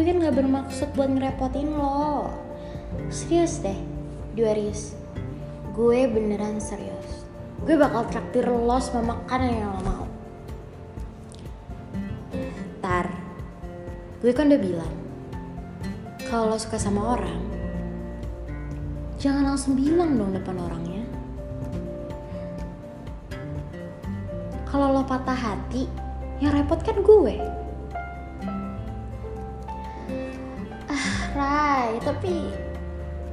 gue kan gak bermaksud buat ngerepotin lo. Serius deh Darius gue beneran serius. Gue bakal traktir lo sama makanan yang lo mau. Tar gue kan udah bilang kalau lo suka sama orang jangan langsung bilang dong depan orangnya. Kalau lo patah hati yang repot kan gue Rai tapi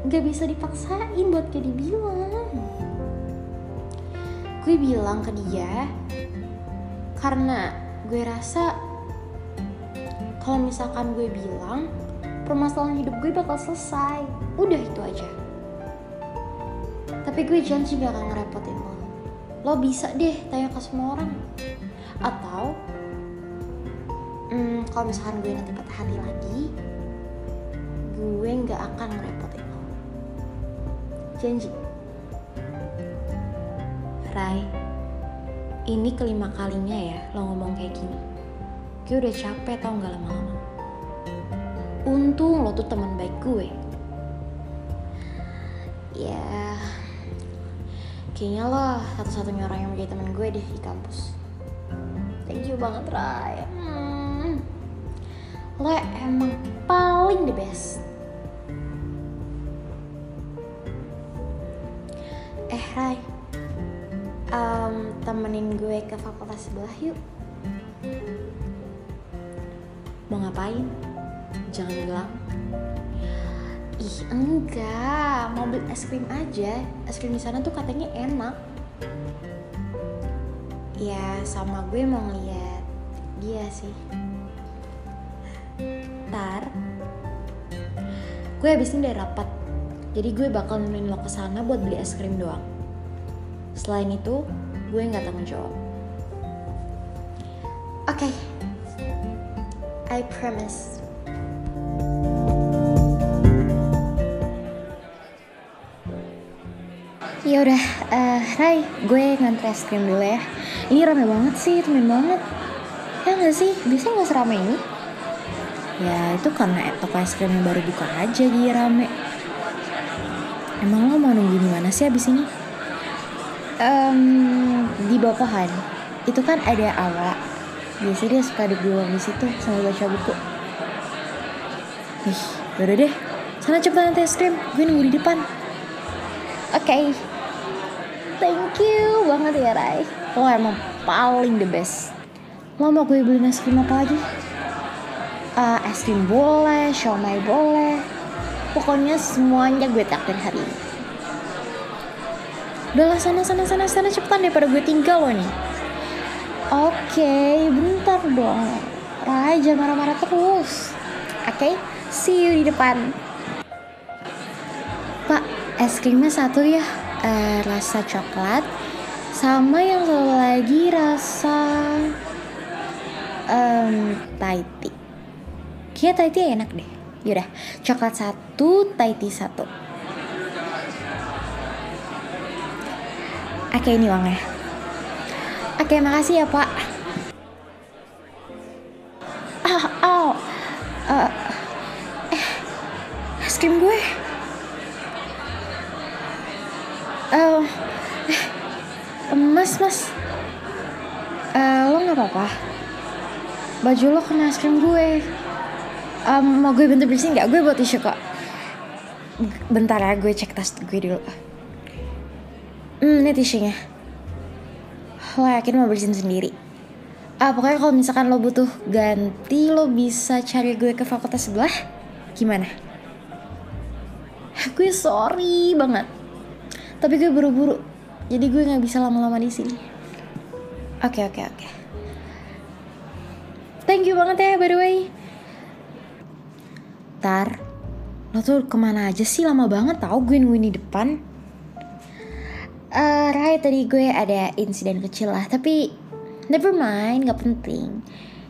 nggak bisa dipaksain buat kayak dibilang gue bilang ke dia karena gue rasa kalau misalkan gue bilang permasalahan hidup gue bakal selesai. Udah itu aja. Tapi gue janji gak akan ngerepotin lo. Lo bisa deh tanya ke semua orang. Atau hmm, kalau misalkan gue nanti patah hati lagi gue nggak akan ngerepotin lo. Janji. Rai ini kelima kalinya ya lo ngomong kayak gini. Gue udah capek tau nggak lama-lama? Untung lo tuh teman baik gue. Ya kayaknya lo satu-satunya orang yang menjadi teman gue deh di kampus. Thank you banget Rai. Hmm. lo emang mau ngapain? Jangan bilang. Ih enggak. Mau beli es krim aja. Es krim di sana tuh katanya enak. Ya sama gue mau ngeliat dia sih. Ntar gue habis ini udah rapat. Jadi gue bakal nemenin lo ke sana buat beli es krim doang. Selain itu gue nggak tanggung jawab. Oke. okay. I promise Ya udah, uh, Rai, gue ngantre es krim dulu ya. Ini rame banget sih, temen banget. Ya nggak sih? Biasanya nggak seramai ini. Ya itu karena toko es krim yang baru buka aja dia rame. Emang lo mau nunggu di mana sih abis ini? Um, di pohon. Itu kan ada awa. Biasanya dia suka dulu di situ sambil baca buku. Ih, udah deh. Sana cepetan nanti es krim. Gue nunggu di depan. Oke. Okay. Thank you banget ya Rai. Lo emang paling the best. Lo mau gue beli es krim apa lagi? Uh, es krim boleh, siomay boleh. Pokoknya semuanya gue takdir hari ini. Udahlah sana sana sana sana cepetan daripada gue tinggal lo nih. Oke, okay, bentar dong. Jangan marah-marah terus. Oke, okay? see you di depan. Pak, es krimnya satu ya uh, rasa coklat sama yang satu lagi rasa um, Thai tea Kayaknya Thai tea enak deh Yaudah, coklat satu, Thai tea satu Oke ini uangnya Oke makasih ya pak. Oh, oh. Uh, eh, es krim gue. Uh, mas mas. Uh, lo nggak apa-apa? Baju lo kena es krim gue. Um, mau gue bantu bersihin nggak? Gue buat tisu kok. Bentar ya gue cek tas gue dulu. Hmm ini tisunya lo yakin mau bersihin sendiri. Ah pokoknya kalau misalkan lo butuh ganti lo bisa cari gue ke fakultas sebelah. Gimana? Gue sorry banget. Tapi gue buru-buru. Jadi gue nggak bisa lama-lama di sini. Oke okay, oke okay, oke. Okay. thank you banget ya by the way. Tar lo tuh ke mana aja sih? Lama banget tau gue nungguin di depan uh, Rai tadi gue ada insiden kecil lah tapi never mind nggak penting.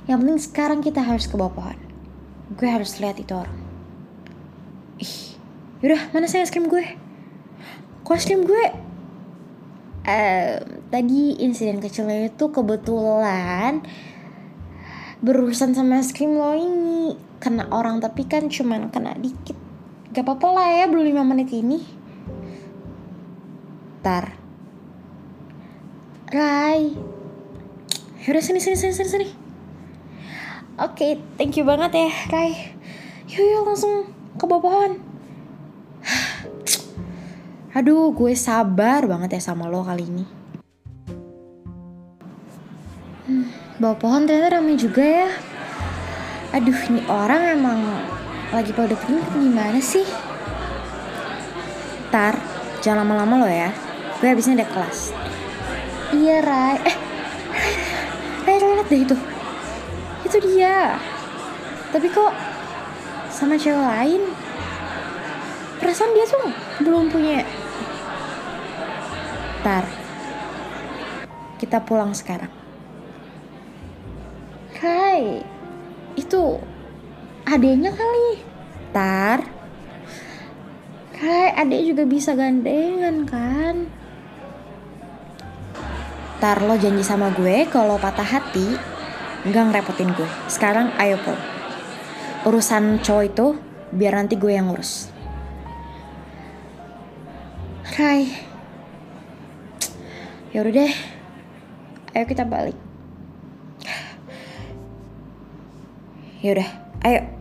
Yang penting sekarang kita harus ke bawah pohon. Gue harus lihat itu orang. Ih yaudah mana saya es krim gue kostum gue? Uh, tadi insiden kecilnya itu kebetulan berurusan sama es krim lo ini. Kena orang tapi kan cuman kena dikit. Gak apa-apa lah ya belum 5 menit ini tar Rai. Yaudah sini sini sini sini sini. Oke okay, thank you banget ya Rai. Yuk yuk langsung ke bawah pohon. Aduh gue sabar banget ya sama lo kali ini. Hmm, Bawah pohon ternyata ramai juga ya. Aduh ini orang emang lagi pada pengen gimana sih? Tar, jangan lama-lama lo ya. Gue habisnya ada kelas. Iya, Rai. Eh, Rai, lihat deh itu. Itu dia. Tapi kok sama cewek lain? Perasaan dia tuh belum punya. Tar, kita pulang sekarang. Rai, itu adeknya kali tar Hai adek juga bisa gandengan kan Tar lo janji sama gue kalau patah hati nggak ngerepotin gue. Sekarang ayo pulang. Urusan cowok itu biar nanti gue yang ngurus. Hai. Yaudah deh. Ayo kita balik. Yaudah, ayo